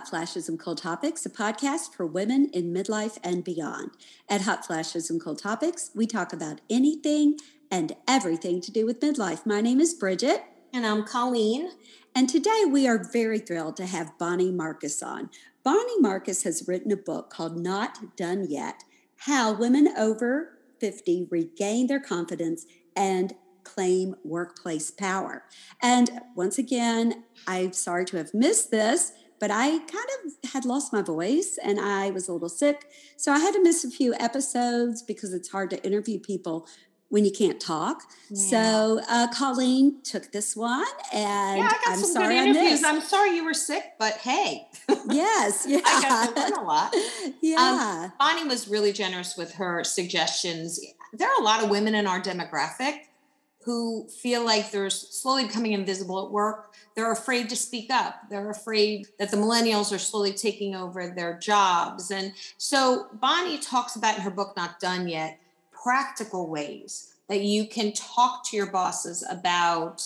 Hot Flashes and Cold Topics, a podcast for women in midlife and beyond. At Hot Flashes and Cold Topics, we talk about anything and everything to do with midlife. My name is Bridget. And I'm Colleen. And today we are very thrilled to have Bonnie Marcus on. Bonnie Marcus has written a book called Not Done Yet How Women Over 50 Regain Their Confidence and claim workplace power. And once again, I'm sorry to have missed this, but I kind of had lost my voice and I was a little sick. So I had to miss a few episodes because it's hard to interview people when you can't talk. Yeah. So uh, Colleen took this one, and yeah, I some sorry good interviews. I'm sorry you were sick, but hey, yes, yeah, I got to learn a lot. Yeah, um, Bonnie was really generous with her suggestions. There are a lot of women in our demographic who feel like they're slowly becoming invisible at work. They're afraid to speak up. They're afraid that the millennials are slowly taking over their jobs. And so Bonnie talks about in her book, Not Done Yet, practical ways that you can talk to your bosses about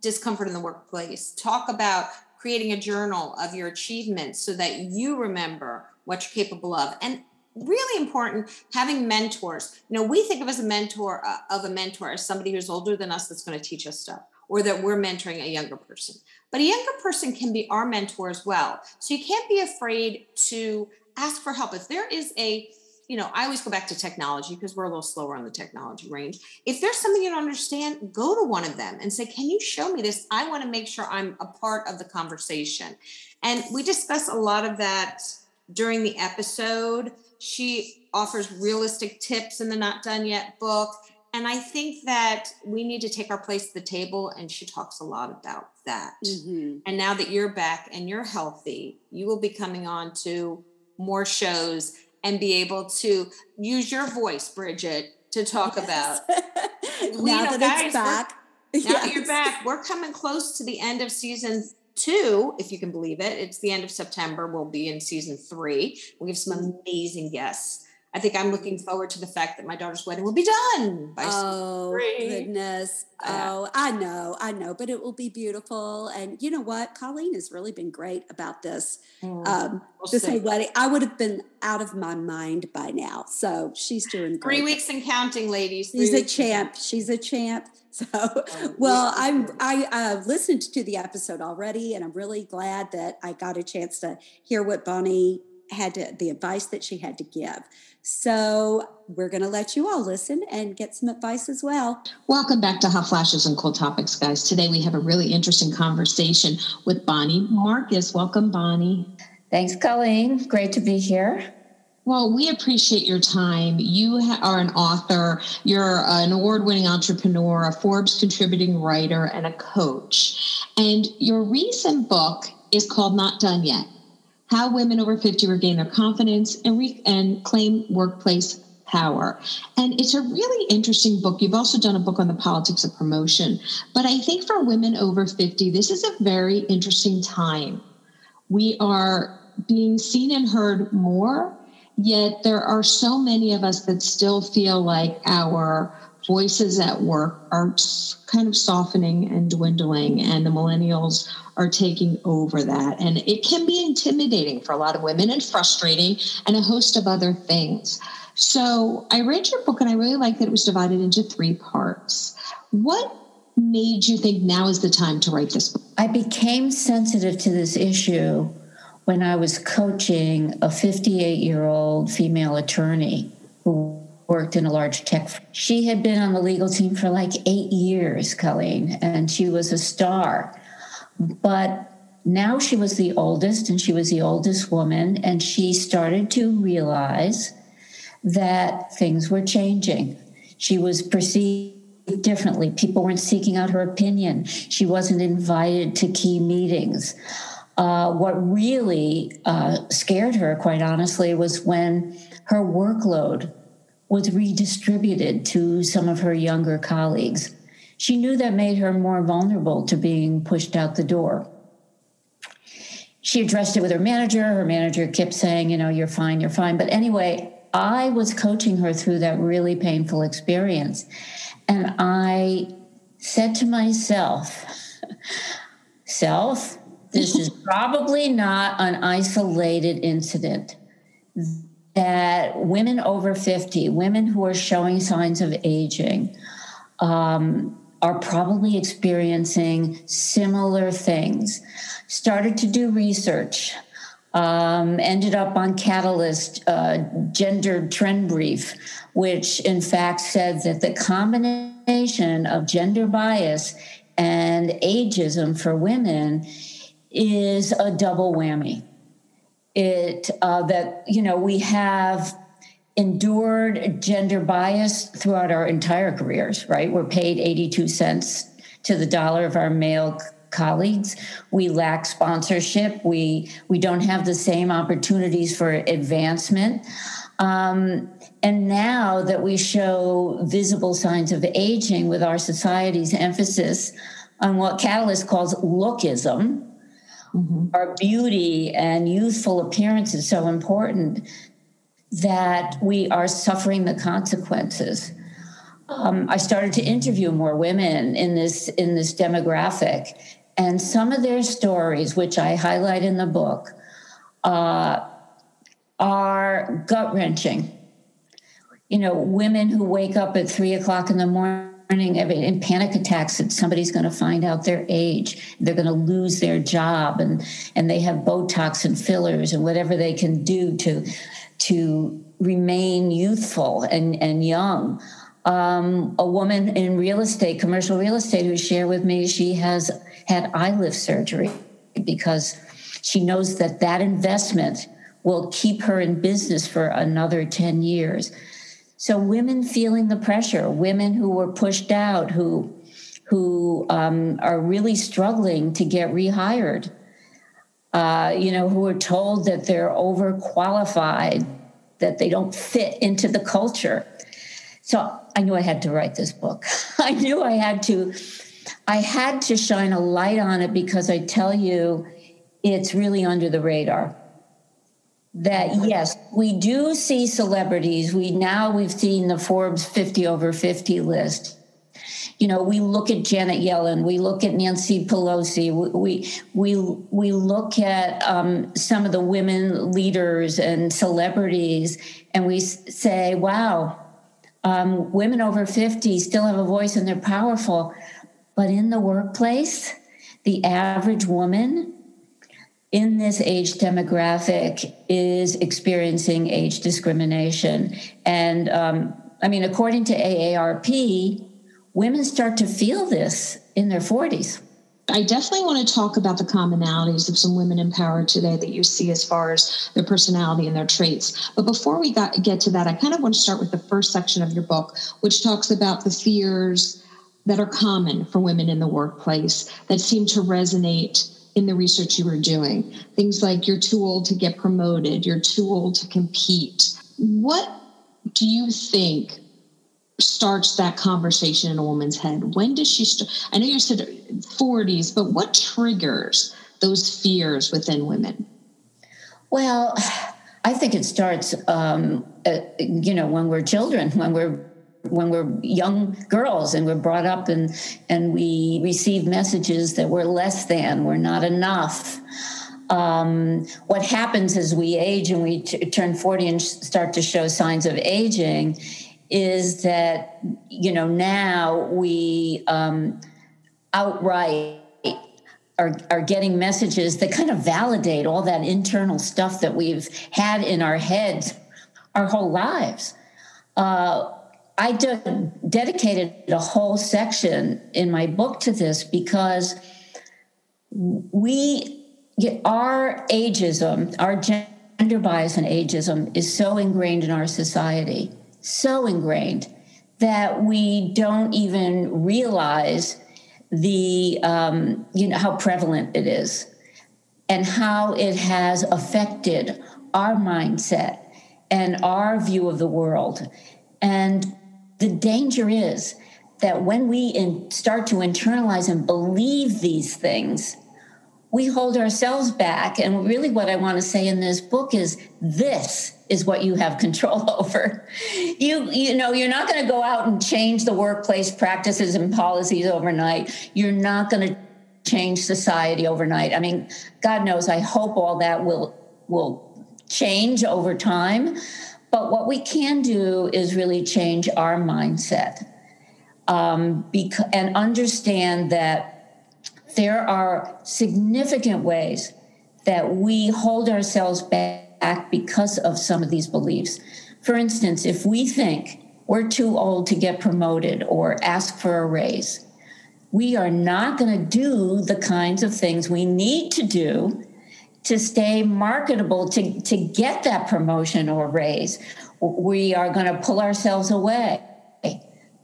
discomfort in the workplace. Talk about creating a journal of your achievements so that you remember what you're capable of. And really important having mentors. You know we think of as a mentor uh, of a mentor as somebody who's older than us that's going to teach us stuff or that we're mentoring a younger person. But a younger person can be our mentor as well. So you can't be afraid to ask for help. If there is a you know i always go back to technology because we're a little slower on the technology range. If there's something you don't understand go to one of them and say can you show me this? I want to make sure i'm a part of the conversation. And we discuss a lot of that during the episode she offers realistic tips in the Not Done Yet book. And I think that we need to take our place at the table. And she talks a lot about that. Mm-hmm. And now that you're back and you're healthy, you will be coming on to more shows and be able to use your voice, Bridget, to talk yes. about. now know, that guys, it's back. Now yes. that you're back, we're coming close to the end of season two, if you can believe it. It's the end of September. We'll be in season three. We have some mm-hmm. amazing guests. I think I'm looking forward to the fact that my daughter's wedding will be done by oh goodness. Oh I know I know but it will be beautiful. And you know what? Colleen has really been great about this mm, um, we'll this whole wedding. I would have been out of my mind by now. So she's doing great. three weeks and counting ladies she's a champ. she's a champ. So oh, well I'm I uh, listened to the episode already and I'm really glad that I got a chance to hear what Bonnie had to, the advice that she had to give. So we're going to let you all listen and get some advice as well. Welcome back to Hot Flashes and Cool Topics, guys. Today we have a really interesting conversation with Bonnie Marcus. Welcome, Bonnie. Thanks, Colleen. Great to be here. Well, we appreciate your time. You are an author, you're an award winning entrepreneur, a Forbes contributing writer, and a coach. And your recent book is called Not Done Yet how women over 50 regain their confidence and, re- and claim workplace power. And it's a really interesting book. You've also done a book on the politics of promotion. But I think for women over 50, this is a very interesting time. We are being seen and heard more, yet there are so many of us that still feel like our voices at work are kind of softening and dwindling, and the millennials are taking over that. And it can be intimidating for a lot of women and frustrating, and a host of other things. So I read your book, and I really like that it was divided into three parts. What made you think now is the time to write this book? I became sensitive to this issue when I was coaching a 58 year old female attorney who worked in a large tech. She had been on the legal team for like eight years, Colleen, and she was a star. But now she was the oldest, and she was the oldest woman, and she started to realize that things were changing. She was perceived differently. People weren't seeking out her opinion. She wasn't invited to key meetings. Uh, what really uh, scared her, quite honestly, was when her workload was redistributed to some of her younger colleagues. She knew that made her more vulnerable to being pushed out the door. She addressed it with her manager. Her manager kept saying, you know, you're fine, you're fine. But anyway, I was coaching her through that really painful experience. And I said to myself, Self, this is probably not an isolated incident that women over 50, women who are showing signs of aging, um, are probably experiencing similar things. Started to do research, um, ended up on Catalyst uh, Gender Trend Brief, which in fact said that the combination of gender bias and ageism for women is a double whammy. It uh, that you know we have endured gender bias throughout our entire careers. Right, we're paid eighty-two cents to the dollar of our male colleagues. We lack sponsorship. We we don't have the same opportunities for advancement. Um, and now that we show visible signs of aging with our society's emphasis on what Catalyst calls lookism, mm-hmm. our beauty and youthful appearance is so important that we are suffering the consequences. Um, I started to interview more women in this in this demographic, and some of their stories, which I highlight in the book, uh, are gut wrenching. You know, women who wake up at three o'clock in the morning in panic attacks that somebody's going to find out their age. They're going to lose their job and and they have botox and fillers and whatever they can do to to remain youthful and and young. Um, a woman in real estate commercial real estate who shared with me she has had eye lift surgery because she knows that that investment will keep her in business for another 10 years so women feeling the pressure, women who were pushed out, who who um, are really struggling to get rehired, uh, you know, who are told that they're overqualified, that they don't fit into the culture. So I knew I had to write this book. I knew I had to. I had to shine a light on it because I tell you, it's really under the radar that yes we do see celebrities. We now we've seen the forbes 50 over 50 list. You know we look at janet yellen we look at nancy pelosi we we we look at um, some of the women leaders and celebrities and we say wow um, women over 50 still have a voice and they're powerful. But in the workplace the average woman in this age demographic is experiencing age discrimination. And um, I mean, according to AARP, women start to feel this in their 40s. I definitely want to talk about the commonalities of some women in power today that you see as far as their personality and their traits. But before we got, get to that, I kind of want to start with the first section of your book, which talks about the fears that are common for women in the workplace that seem to resonate in the research you were doing. Things like you're too old to get promoted, you're too old to compete. What do you think starts that conversation in a woman's head? When does she start? I know you said 40s, but what triggers those fears within women? Well, I think it starts, um, uh, you know, when we're children, when we're when we're young girls and we're brought up and and we receive messages that we're less than, we're not enough. Um, what happens as we age and we t- turn 40 and start to show signs of aging is that you know now we um, outright are, are getting messages that kind of validate all that internal stuff that we've had in our heads our whole lives. Uh, I de- dedicated a whole section in my book to this because we, our ageism, our gender bias and ageism is so ingrained in our society, so ingrained that we don't even realize the, um, you know, how prevalent it is and how it has affected our mindset and our view of the world. And the danger is that when we in, start to internalize and believe these things, we hold ourselves back. And really, what I want to say in this book is this is what you have control over. You, you know, you're not going to go out and change the workplace practices and policies overnight. You're not going to change society overnight. I mean, God knows, I hope all that will will change over time. But what we can do is really change our mindset um, bec- and understand that there are significant ways that we hold ourselves back because of some of these beliefs. For instance, if we think we're too old to get promoted or ask for a raise, we are not going to do the kinds of things we need to do to stay marketable to, to get that promotion or raise. We are going to pull ourselves away.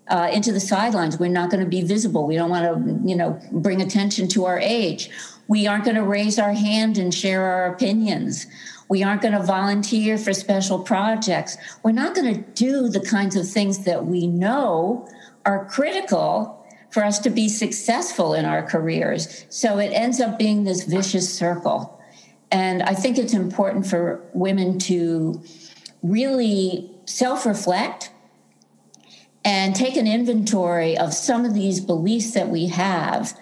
Uh, into the sidelines. We're not going to be visible. We don't want to, you know, bring attention to our age. We aren't going to raise our hand and share our opinions. We aren't going to volunteer for special projects. We're not going to do the kinds of things that we know are critical for us to be successful in our careers. So it ends up being this vicious circle. And I think it's important for women to really self reflect and take an inventory of some of these beliefs that we have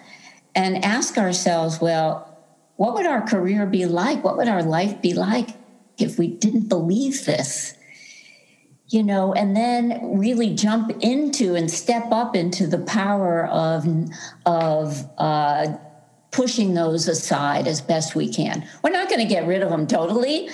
and ask ourselves, well, what would our career be like? What would our life be like if we didn't believe this? You know, and then really jump into and step up into the power of of uh, pushing those aside as best we can. We're not going to get rid of them totally,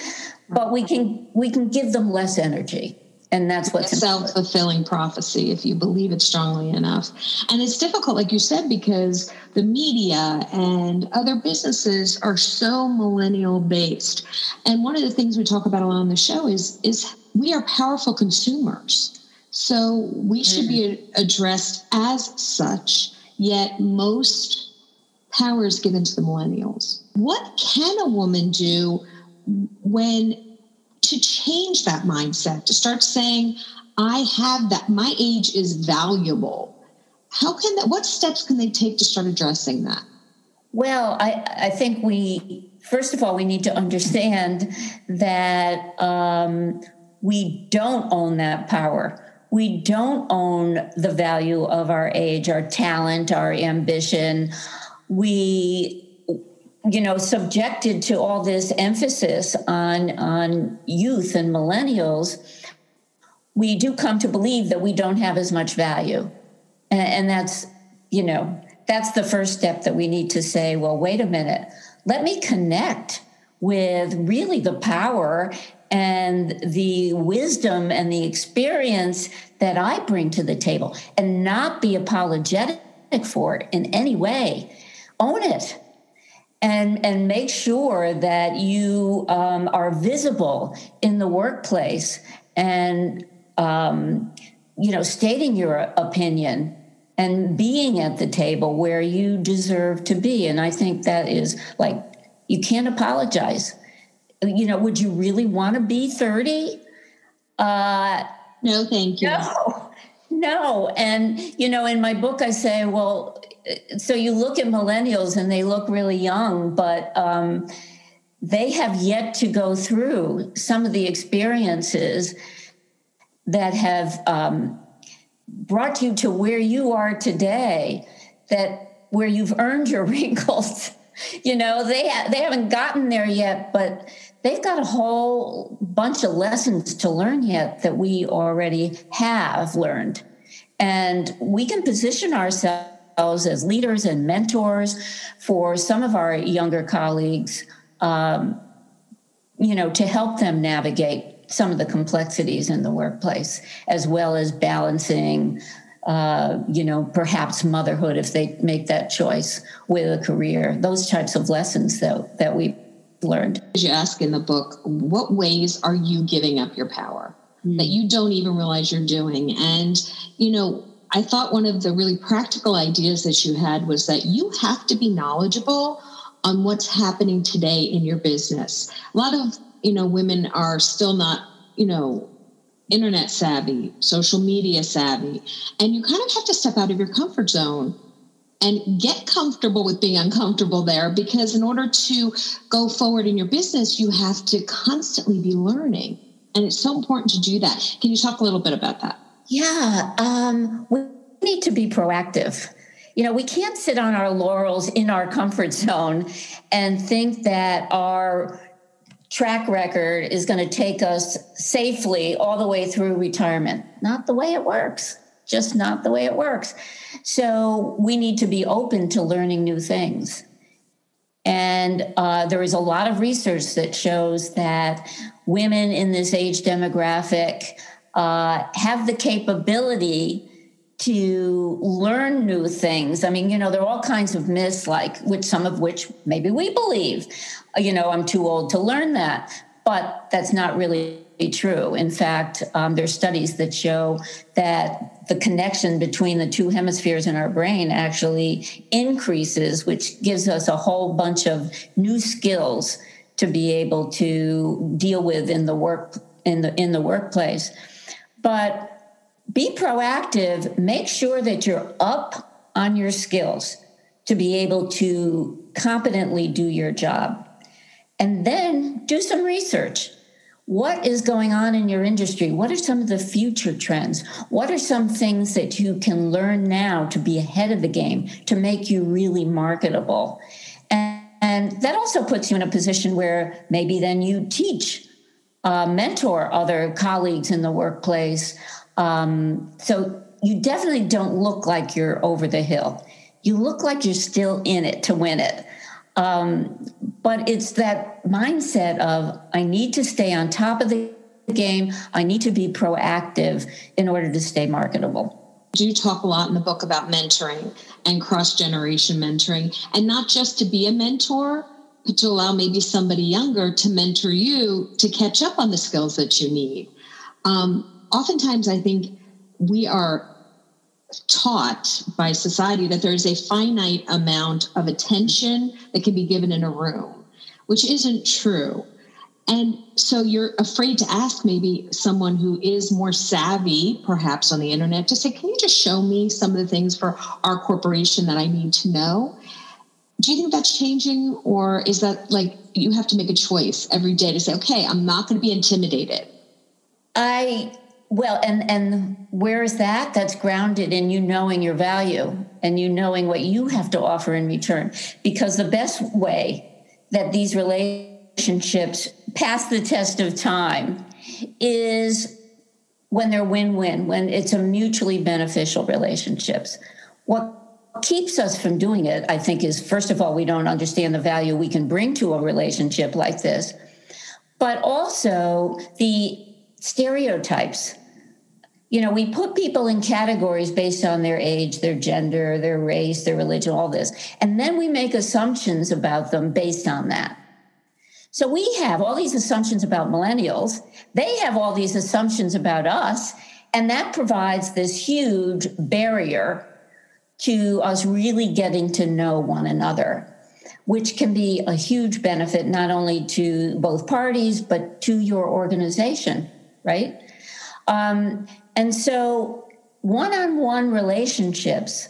but we can we can give them less energy and that's what's a self-fulfilling prophecy if you believe it strongly enough and it's difficult like you said because the media and other businesses are so millennial based and one of the things we talk about a lot on the show is is we are powerful consumers so we should be mm. addressed as such yet most power is given to the millennials what can a woman do when to change that mindset, to start saying, I have that, my age is valuable. How can that, what steps can they take to start addressing that? Well, I, I think we, first of all, we need to understand that um, we don't own that power. We don't own the value of our age, our talent, our ambition. We you know subjected to all this emphasis on on youth and millennials we do come to believe that we don't have as much value and, and that's you know that's the first step that we need to say well wait a minute let me connect with really the power and the wisdom and the experience that I bring to the table and not be apologetic for it in any way. Own it and and make sure that you um, are visible in the workplace and um, you know stating your opinion and being at the table where you deserve to be. And i think that is like you can't apologize. You know would you really want to be 30 uh no thank you. no no. And you know in my book i say well so you look at millennials and they look really young, but um, they have yet to go through some of the experiences that have um, brought you to where you are today. That where you've earned your wrinkles. you know, they ha- they haven't gotten there yet, but they've got a whole bunch of lessons to learn yet that we already have learned, and we can position ourselves as leaders and mentors for some of our younger colleagues, um, you know, to help them navigate some of the complexities in the workplace, as well as balancing, uh, you know, perhaps motherhood if they make that choice with a career. Those types of lessons that that we learned. As you ask in the book, what ways are you giving up your power? Mm-hmm. That you don't even realize you're doing. And, you know, I thought one of the really practical ideas that you had was that you have to be knowledgeable on what's happening today in your business. A lot of, you know, women are still not, you know, internet savvy, social media savvy, and you kind of have to step out of your comfort zone and get comfortable with being uncomfortable there because in order to go forward in your business, you have to constantly be learning. And it's so important to do that. Can you talk a little bit about that? Yeah, um, we need to be proactive. you know, we can't sit on our laurels in our comfort zone and think that our track record is going to take us safely all the way through retirement. Not the way it works, just not the way it works. So we need to be open to learning new things. And uh, there is a lot of research that shows that women in this age demographic uh, have the capability to learn new things. I mean, you know, there are all kinds of myths, like which some of which maybe we believe. Uh, you know, I'm too old to learn that, but that's not really true. In fact, um, there's studies that show that the connection between the two hemispheres in our brain actually increases, which gives us a whole bunch of new skills to be able to deal with in the work in the in the workplace. But be proactive, make sure that you're up on your skills to be able to competently do your job. And then do some research. What is going on in your industry? What are some of the future trends? What are some things that you can learn now to be ahead of the game to make you really marketable? And, and that also puts you in a position where maybe then you teach, uh, mentor other colleagues in the workplace um, so you definitely don't look like you're over the hill. You look like you're still in it to win it. Um, but it's that mindset of I need to stay on top of the game. I need to be proactive in order to stay marketable. You talk a lot in the book about mentoring and cross generation mentoring, and not just to be a mentor, to allow maybe somebody younger to mentor you to catch up on the skills that you need. Um, oftentimes I think we are taught by society that there is a finite amount of attention that can be given in a room, which isn't true. And so you're afraid to ask maybe someone who is more savvy, perhaps on the internet, to say, Can you just show me some of the things for our corporation that I need to know? Do you think that's changing? Or is that like you have to make a choice every day to say, Okay, I'm not going to be intimidated? I well, and and where is that? That's grounded in you knowing your value and you knowing what you have to offer in return. Because the best way that these relationships pass the test of time is when they're win-win, when it's a mutually beneficial relationships. What keeps us from doing it, I think, is first of all, we don't understand the value we can bring to a relationship like this, but also the stereotypes. You know, we put people in categories based on their age, their gender, their race, their religion, all this. And then we make assumptions about them based on that. So we have all these assumptions about millennials. They have all these assumptions about us. And that provides this huge barrier to us really getting to know one another, which can be a huge benefit not only to both parties, but to your organization right? Um, and so one on one relationships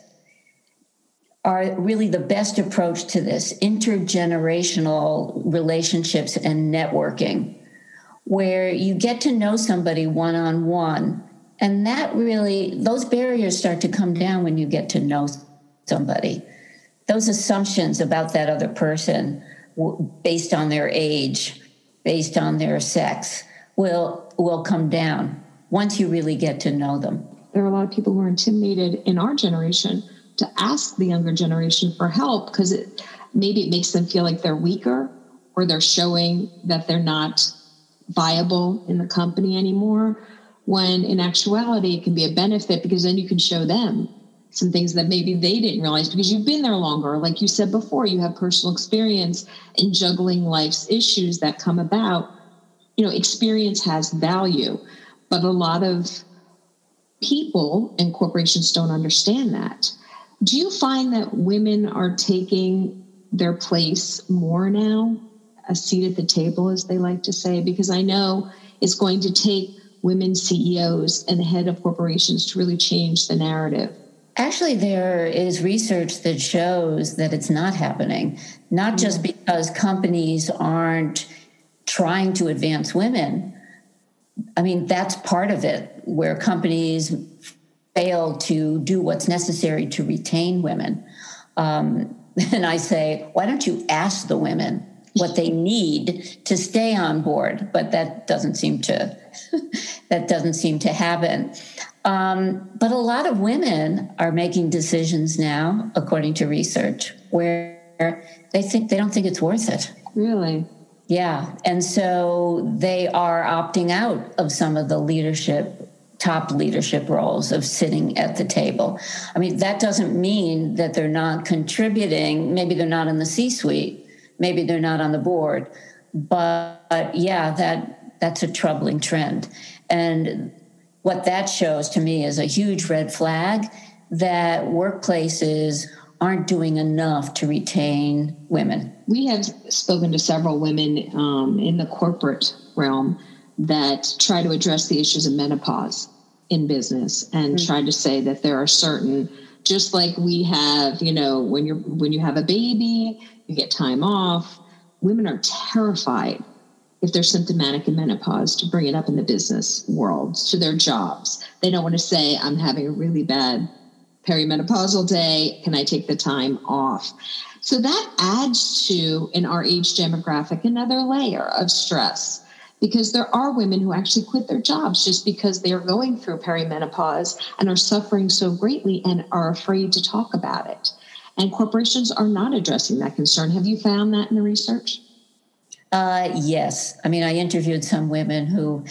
are really the best approach to this intergenerational relationships and networking, where you get to know somebody one on one. And that really, those barriers start to come down when you get to know somebody. Those assumptions about that other person, based on their age, based on their sex, will will come down once you really get to know them. There are a lot of people who are intimidated in our generation to ask the younger generation for help because it maybe it makes them feel like they're weaker or they're showing that they're not viable in the company anymore when in actuality it can be a benefit because then you can show them some things that maybe they didn't realize because you've been there longer like you said before you have personal experience in juggling life's issues that come about you know, experience has value, but a lot of people and corporations don't understand that. Do you find that women are taking their place more now, a seat at the table, as they like to say? Because I know it's going to take women CEOs and the head of corporations to really change the narrative. Actually, there is research that shows that it's not happening, not just because companies aren't trying to advance women. I mean, that's part of it, where companies fail to do what's necessary to retain women. Um, and I say, why don't you ask the women what they need to stay on board? But that doesn't seem to that doesn't seem to happen. Um, but a lot of women are making decisions now, according to research, where they think they don't think it's worth it. Really? Yeah. And so they are opting out of some of the leadership, top leadership roles of sitting at the table. I mean, that doesn't mean that they're not contributing. Maybe they're not in the C suite, maybe they're not on the board. But yeah, that that's a troubling trend. And what that shows to me is a huge red flag that workplaces aren't doing enough to retain women. We have spoken to several women um, in the corporate realm that try to address the issues of menopause in business and mm-hmm. try to say that there are certain just like we have you know when you're when you have a baby you get time off women are terrified if they're symptomatic in menopause to bring it up in the business world to their jobs. They don't want to say i'm having a really bad perimenopausal day. Can i take the time off? So that adds to in our age demographic another layer of stress because there are women who actually quit their jobs just because they are going through perimenopause and are suffering so greatly and are afraid to talk about it. And corporations are not addressing that concern. Have you found that in the research uh, yes. I mean, I interviewed some women who,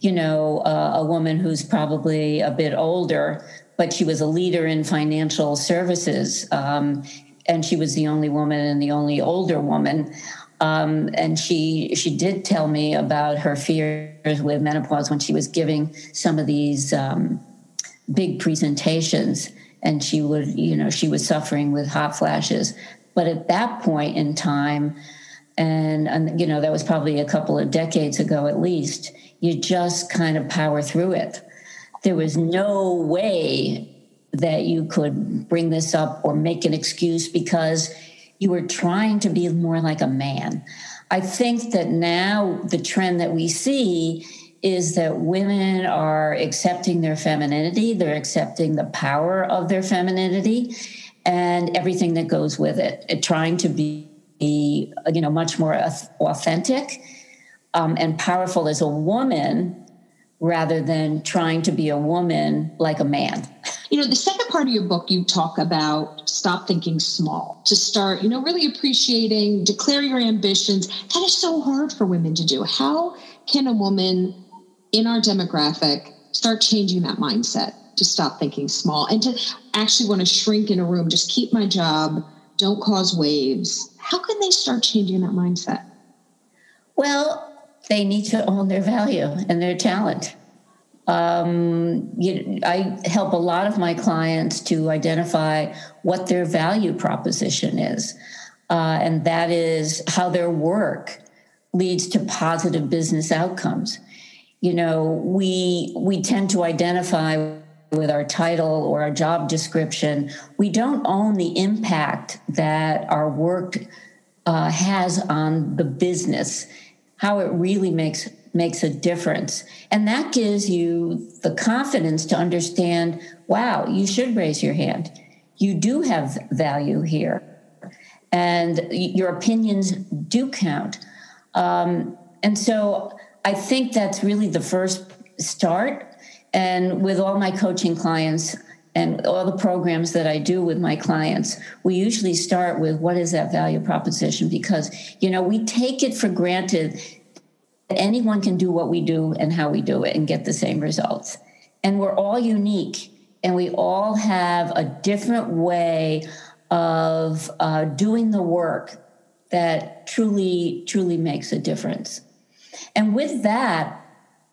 you know, uh, a woman who's probably a bit older but she was a leader in financial services. Um, and she was the only woman and the only older woman. Um, and she she did tell me about her fears with menopause when she was giving some of these um, big presentations, and she would you know she was suffering with hot flashes. But at that point in time, and, and you know that was probably a couple of decades ago at least, you just kind of power through it there was no way that you could bring this up or make an excuse because you were trying to be more like a man. I think that now the trend that we see is that women are accepting their femininity, they're accepting the power of their femininity and everything that goes with it, trying to be, you know, much more authentic um, and powerful as a woman rather than trying to be a woman like a man. You know, the second part of your book, you talk about stop thinking small, to start, you know, really appreciating, declare your ambitions. That is so hard for women to do. How can a woman in our demographic start changing that mindset to stop thinking small and to actually want to shrink in a room, just keep my job, don't cause waves? How can they start changing that mindset? Well, they need to own their value and their talent. Um, you, I help a lot of my clients to identify what their value proposition is, uh, and that is how their work leads to positive business outcomes. You know, we we tend to identify with our title or our job description. We don't own the impact that our work uh, has on the business how it really makes makes a difference. And that gives you the confidence to understand wow you should raise your hand. You do have value here and your opinions do count. Um, and so i think that's really the first start and with all my coaching clients and all the programs that I do with my clients, we usually start with what is that value proposition? Because, you know, we take it for granted that anyone can do what we do and how we do it and get the same results. And we're all unique and we all have a different way of uh, doing the work that truly, truly makes a difference. And with that,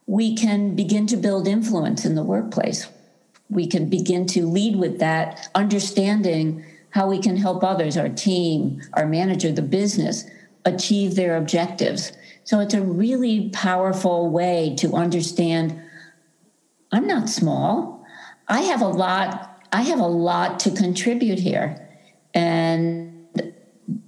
we can begin to build influence in the workplace we can begin to lead with that understanding how we can help others, our team, our manager, the business, achieve their objectives. So it's a really powerful way to understand I'm not small. I have a lot I have a lot to contribute here.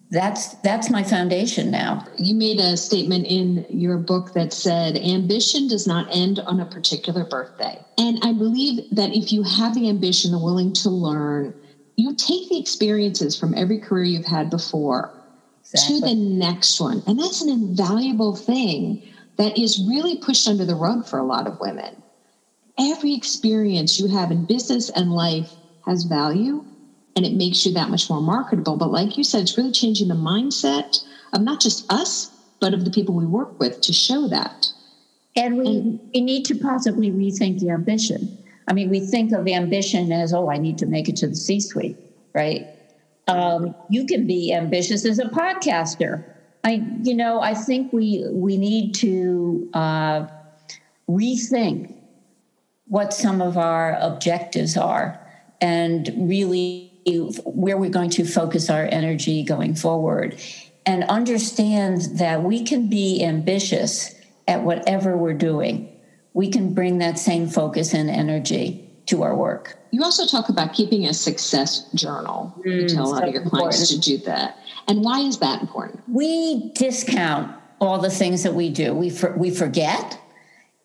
That's that's my foundation now. You made a statement in your book that said ambition does not end on a particular birthday. And I believe that if you have the ambition, the willing to learn, you take the experiences from every career you've had before exactly. to the next one. And that's an invaluable thing that is really pushed under the rug for a lot of women. Every experience you have in business and life has value and it makes you that much more marketable. But like you said, it's really changing the mindset of not just us, but of the people we work with to show that. And we, and, we need to possibly rethink the ambition. I mean, we think of ambition as, oh, I need to make it to the C suite, right? Um, you can be ambitious as a podcaster. I, you know, I think we we need to uh, rethink what some of our objectives are and really where we're going to focus our energy going forward and understand that we can be ambitious at whatever we're doing. We can bring that same focus and energy to our work. You also talk about keeping a success journal. Mm, you tell a lot of your clients to do that. And why is that important? We discount all the things that we do. We for, we forget,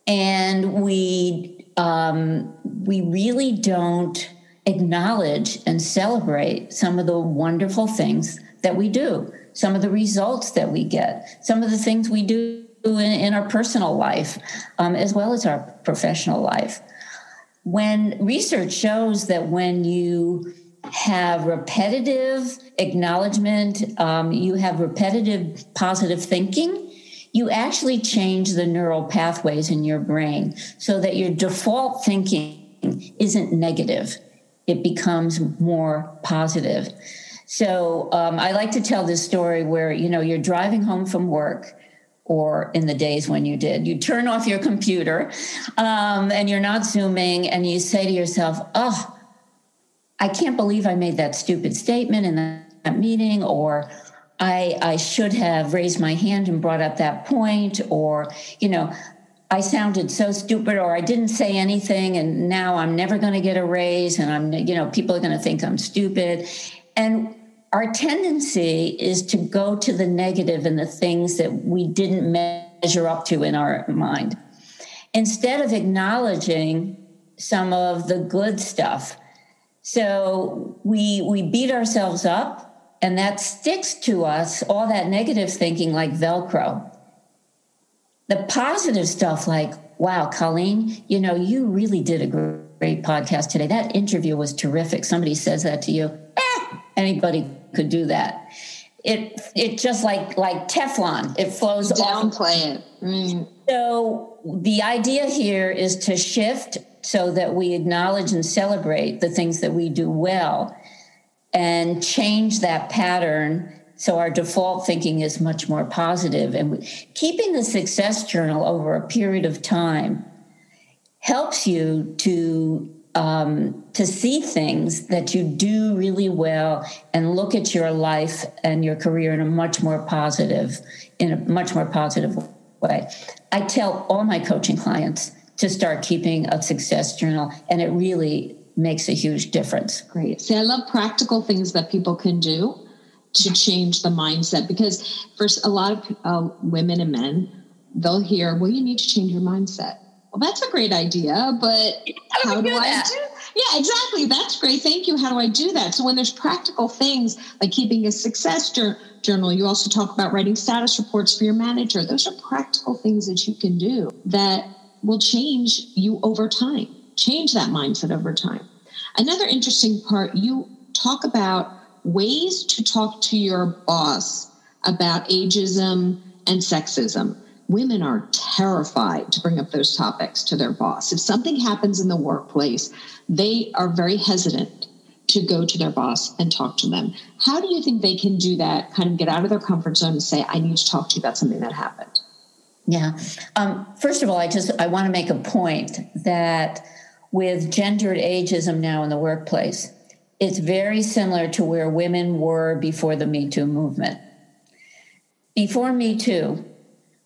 and we um, we really don't acknowledge and celebrate some of the wonderful things that we do, some of the results that we get, some of the things we do in, in our personal life, um, as well as our professional life. When research shows that when you have repetitive acknowledgement, um, you have repetitive positive thinking, you actually change the neural pathways in your brain so that your default thinking isn't negative it becomes more positive. So um, I like to tell this story where you know you're driving home from work, or in the days when you did, you turn off your computer, um, and you're not zooming, and you say to yourself, "Oh, I can't believe I made that stupid statement in that, meeting," or I, I should have raised my hand and brought up that point, or you know, I sounded so stupid or I didn't say anything and now I'm never going to get a raise and I'm you know people are going to think I'm stupid. And our tendency is to go to the negative and the things that we didn't measure up to in our mind. Instead of acknowledging some of the good stuff. So we we beat ourselves up and that sticks to us all that negative thinking like velcro the positive stuff like wow colleen you know you really did a great podcast today. That interview was terrific. Somebody says that to you eh, anybody could do that. It it just like like teflon it flows downplay it. Mm. so the idea here is to shift so that we acknowledge and celebrate the things that we do well and change that pattern so our default thinking is much more positive. And keeping the success journal over a period of time helps you to um, to see things that you do really well and look at your life and your career in a much more positive in a much more positive way. I tell all my coaching clients to start keeping a success journal, and it really makes a huge difference. Great. See, I love practical things that people can do to change the mindset because for a lot of uh, women and men they'll hear well you need to change your mindset. Well that's a great idea but how, do, do i do yeah exactly that's great thank you how do i do that? So when there's practical things like keeping a success journal you also talk about writing status reports for your manager those are practical things that you can do that will change you over time change that mindset over time. Another interesting part you talk about ways to talk to your boss about ageism and sexism. Women are terrified to bring up those topics to their boss. If something happens in the workplace, they are very hesitant to go to their boss and talk to them. How do you think they can do that, kind of get out of their comfort zone and say, I need to talk to you about something that happened? Yeah. Um, first of all, I just I want to make a point that with gendered ageism now in the workplace, it's very similar to where women were before the Me Too movement. Before Me Too,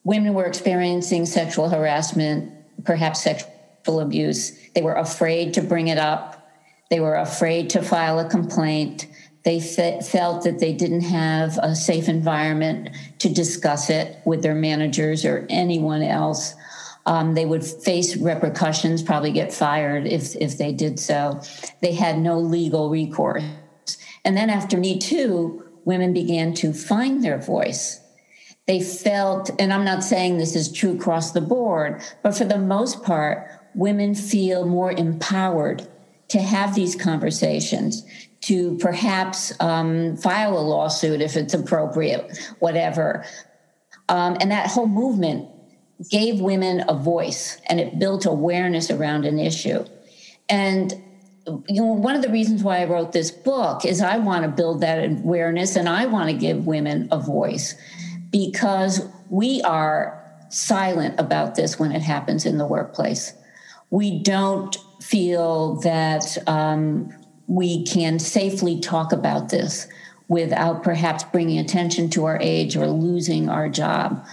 women were experiencing sexual harassment, perhaps sexual abuse. They were afraid to bring it up. They were afraid to file a complaint. They fe- felt that they didn't have a safe environment to discuss it with their managers or anyone else. Um, they would face repercussions, probably get fired if, if they did so. They had no legal recourse. And then after Me Too, women began to find their voice. They felt, and I'm not saying this is true across the board, but for the most part, women feel more empowered to have these conversations, to perhaps um, file a lawsuit if it's appropriate, whatever. Um, and that whole movement gave women a voice and it built awareness around an issue. And you know, one of the reasons why I wrote this book is I want to build that awareness and I want to give women a voice because we are silent about this when it happens in the workplace. We don't feel that um, we can safely talk about this without perhaps bringing attention to our age or losing our job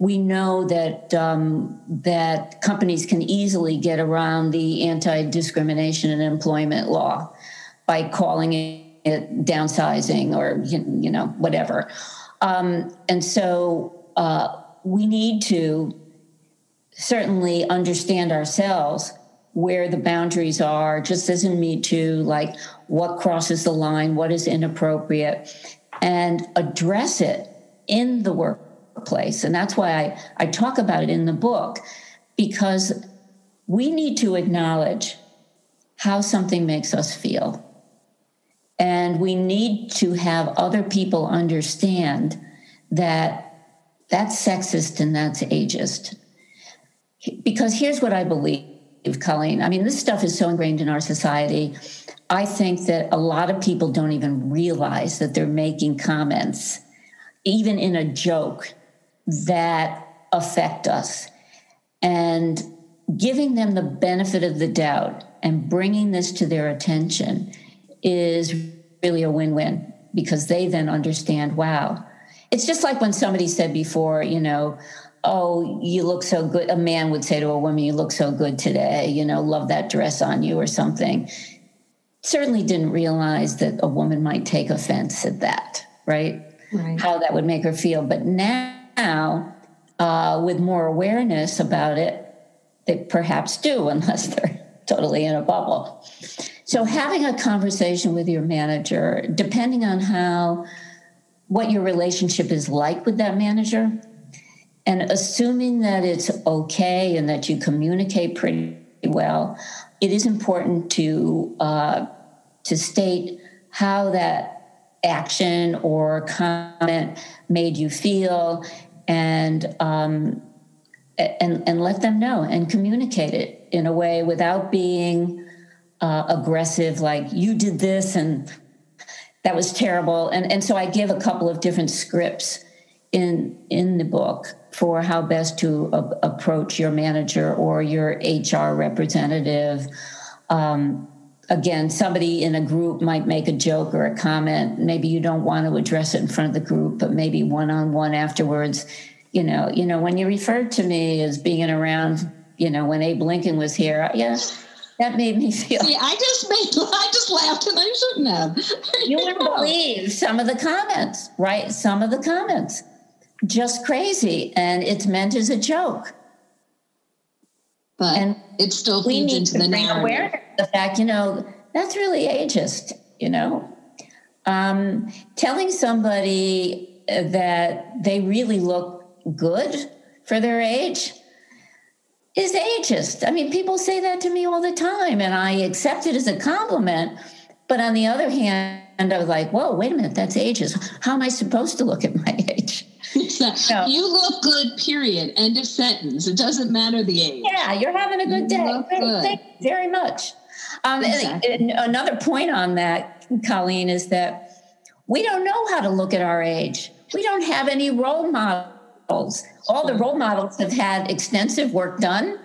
we know that um, that companies can easily get around the anti-discrimination and employment law by calling it downsizing or you know whatever. Um, and so uh, we need to certainly understand ourselves where the boundaries are, just as in Me Too, like what crosses the line, what is inappropriate, and address it in the work place. And that's why I, I talk about it in the book, because we need to acknowledge how something makes us feel. And we need to have other people understand that that's sexist and that's ageist. Because here's what I believe, Colleen. I mean, this stuff is so ingrained in our society. I think that a lot of people don't even realize that they're making comments, even in a joke, that affect us. And giving them the benefit of the doubt and bringing this to their attention is really a win-win because they then understand wow. It's just like when somebody said before you know oh you look so good. A man would say to a woman you look so good today you know love that dress on you or something. Certainly didn't realize that a woman might take offense at that right, right. how that would make her feel. But now now, uh, with more awareness about it, they perhaps do, unless they're totally in a bubble. So, having a conversation with your manager, depending on how what your relationship is like with that manager, and assuming that it's okay and that you communicate pretty well, it is important to uh, to state how that action or comment made you feel and um, and and let them know and communicate it in a way without being uh, aggressive like you did this and that was terrible. And and so i give a couple of different scripts in in the book for how best to a- approach your manager or your hr representative um, again somebody in a group might make a joke or a comment. Maybe you don't want to address it in front of the group but maybe one on one afterwards. You know you know when you referred to me as being around you know when abe lincoln was here yeah that made me feel See, i just made i just laughed and i shouldn't have. You wouldn't believe some of the comments right? Some of the comments. Just crazy. And it's meant as a joke but and it still we need to the bring narrative. awareness the fact you know that's really ageist you know um, telling somebody that they really look good for their age is ageist. I mean, people say that to me all the time, and I accept it as a compliment. But on the other hand, I was like, whoa, wait a minute, that's ageist. How am I supposed to look at my age? No. You look good, period. End of sentence. It doesn't matter the age. Yeah, you're having a good day. Good. Thank you very much. Um, exactly. and, and another point on that, Colleen, is that we don't know how to look at our age. We don't have any role models. All the role models have had extensive work done.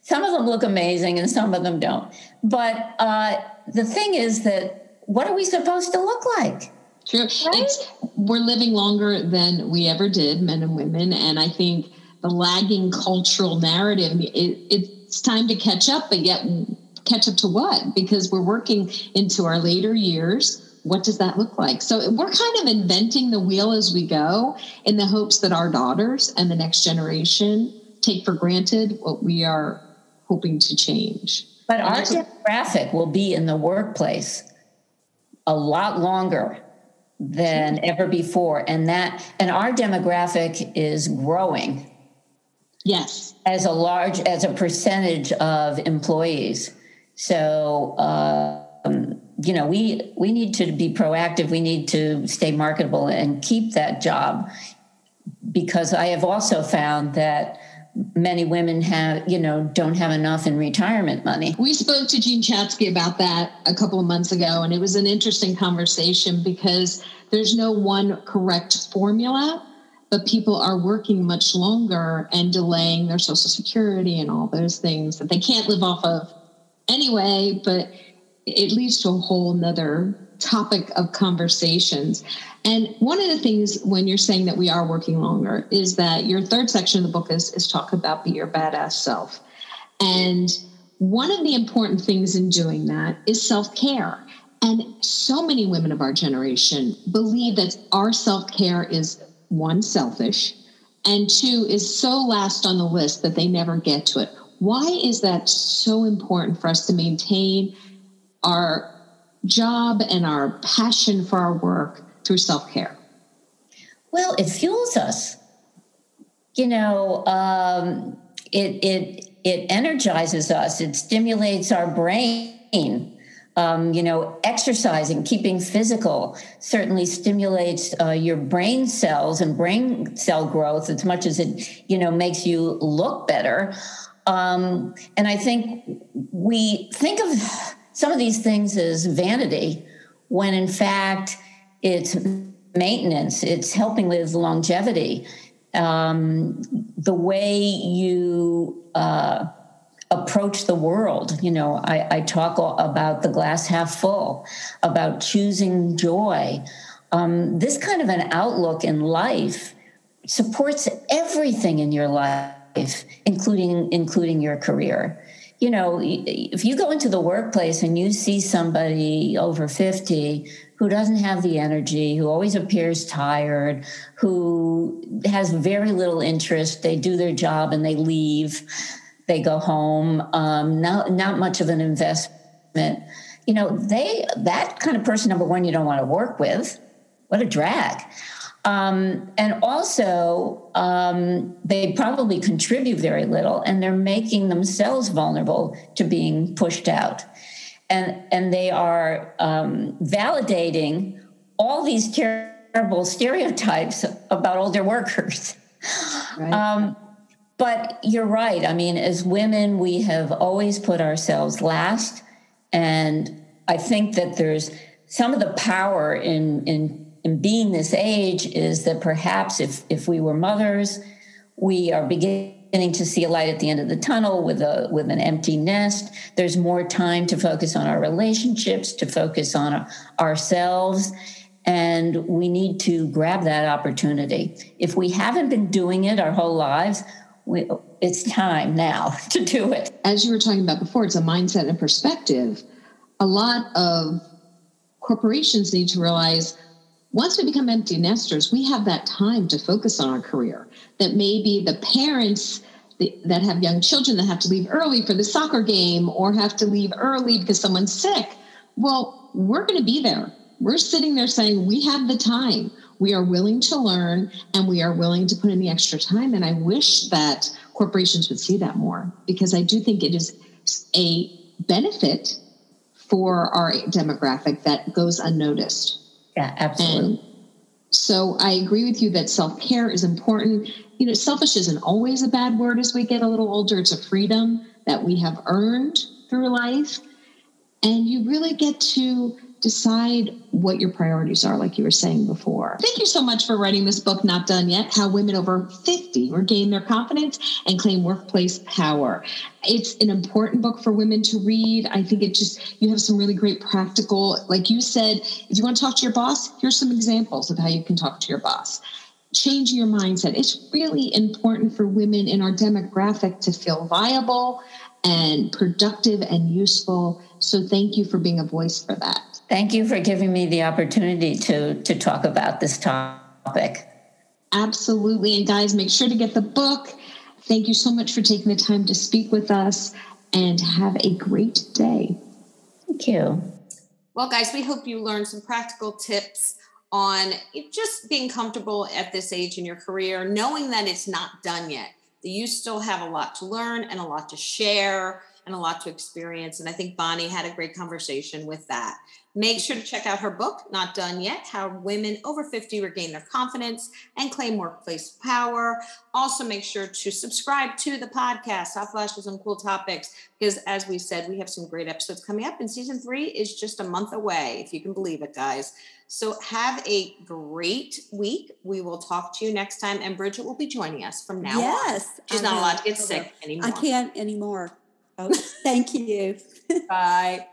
Some of them look amazing and some of them don't. But uh, the thing is that what are we supposed to look like? True. Right? It's we're living longer than we ever did, men and women, and I think the lagging cultural narrative. It, it's time to catch up, but yet catch up to what? Because we're working into our later years. what does that look like? So we're kind of inventing the wheel as we go in the hopes that our daughters and the next generation take for granted what we are hoping to change. But our demographic will be in the workplace a lot longer than ever before. And that and our demographic is growing. Yes. As a large as a percentage of employees. So um, you know we we need to be proactive. We need to stay marketable and keep that job. Because i have also found that many women have, you know, don't have enough in retirement money. We spoke to Jean Chatzky about that a couple of months ago, and it was an interesting conversation because there's no one correct formula, but people are working much longer and delaying their social security and all those things that they can't live off of anyway, but it leads to a whole nother topic of conversations. And one of the things when you're saying that we are working longer is that your third section of the book is, is talk about be your badass self. And one of the important things in doing that is self care. And so many women of our generation believe that our self care is one, selfish, and two, is so last on the list that they never get to it. Why is that so important for us to maintain our job and our passion for our work through self care? Well, it fuels us. You know, um, it it it energizes us. It stimulates our brain. Um, you know, exercising, keeping physical certainly stimulates uh, your brain cells and brain cell growth as much as it, you know, makes you look better. Um, and I think we think of some of these things as vanity when in fact it's maintenance, it's helping with longevity. Um, the way you uh, approach the world. You know, I, I, talk about the glass half full, about choosing joy. Um, this kind of an outlook in life supports everything in your life, including including your career. You know, if you go into the workplace and you see somebody over 50 who doesn't have the energy, who always appears tired, who has very little interest. They do their job and they leave, they go home. Um, not not much of an investment. You know, they that kind of person. Number one, you don't want to work with. What a drag. Um, and also, um, they probably contribute very little, and they're making themselves vulnerable to being pushed out and and they are um, validating all these terrible stereotypes about older workers. Right. Um, but you're right. I mean, as women, we have always put ourselves last, and I think that there's some of the power in in in being this age is that perhaps if if we were mothers, we are beginning to see a light at the end of the tunnel with a with an empty nest. There's more time to focus on our relationships to focus on ourselves and we need to grab that opportunity. If we haven't been doing it our whole lives we, it's time now to do it. As you were talking about before it's a mindset and perspective. A lot of corporations need to realize once we become empty nesters, we have that time to focus on our career. That maybe the parents that have young children that have to leave early for the soccer game or have to leave early because someone's sick. Well, we're going to be there. We're sitting there saying, we have the time. We are willing to learn and we are willing to put in the extra time. And I wish that corporations would see that more because I do think it is a benefit for our demographic that goes unnoticed. Yeah, absolutely. And so I agree with you that self care is important. You know, selfish isn't always a bad word as we get a little older. It's a freedom that we have earned through life. And you really get to decide what your priorities are, like you were saying before. Thank you so much for writing this book, Not Done Yet How Women Over 50 Regain Their Confidence and Claim Workplace Power. It's an important book for women to read. I think it just, you have some really great practical, like you said, if you want to talk to your boss, here's some examples of how you can talk to your boss changing your mindset. It's really important for women in our demographic to feel viable and productive and useful. So thank you for being a voice for that. Thank you for giving me the opportunity to, to talk about this topic. Absolutely. And guys, make sure to get the book. Thank you so much for taking the time to speak with us and have a great day. Thank you. Well, guys, we hope you learned some practical tips on just being comfortable at this age in your career, knowing that it's not done yet, that you still have a lot to learn and a lot to share and a lot to experience. And I think Bonnie had a great conversation with that. Make sure to check out her book, Not Done Yet How Women Over 50 Regain Their Confidence and Claim Workplace Power. Also, make sure to subscribe to the podcast, Hot Flashes and Cool Topics, because as we said, we have some great episodes coming up, and season three is just a month away, if you can believe it, guys. So, have a great week. We will talk to you next time, and Bridget will be joining us from now yes, on. Yes. She's not allowed to get sick anymore. I can't anymore. Oh, thank you. Bye.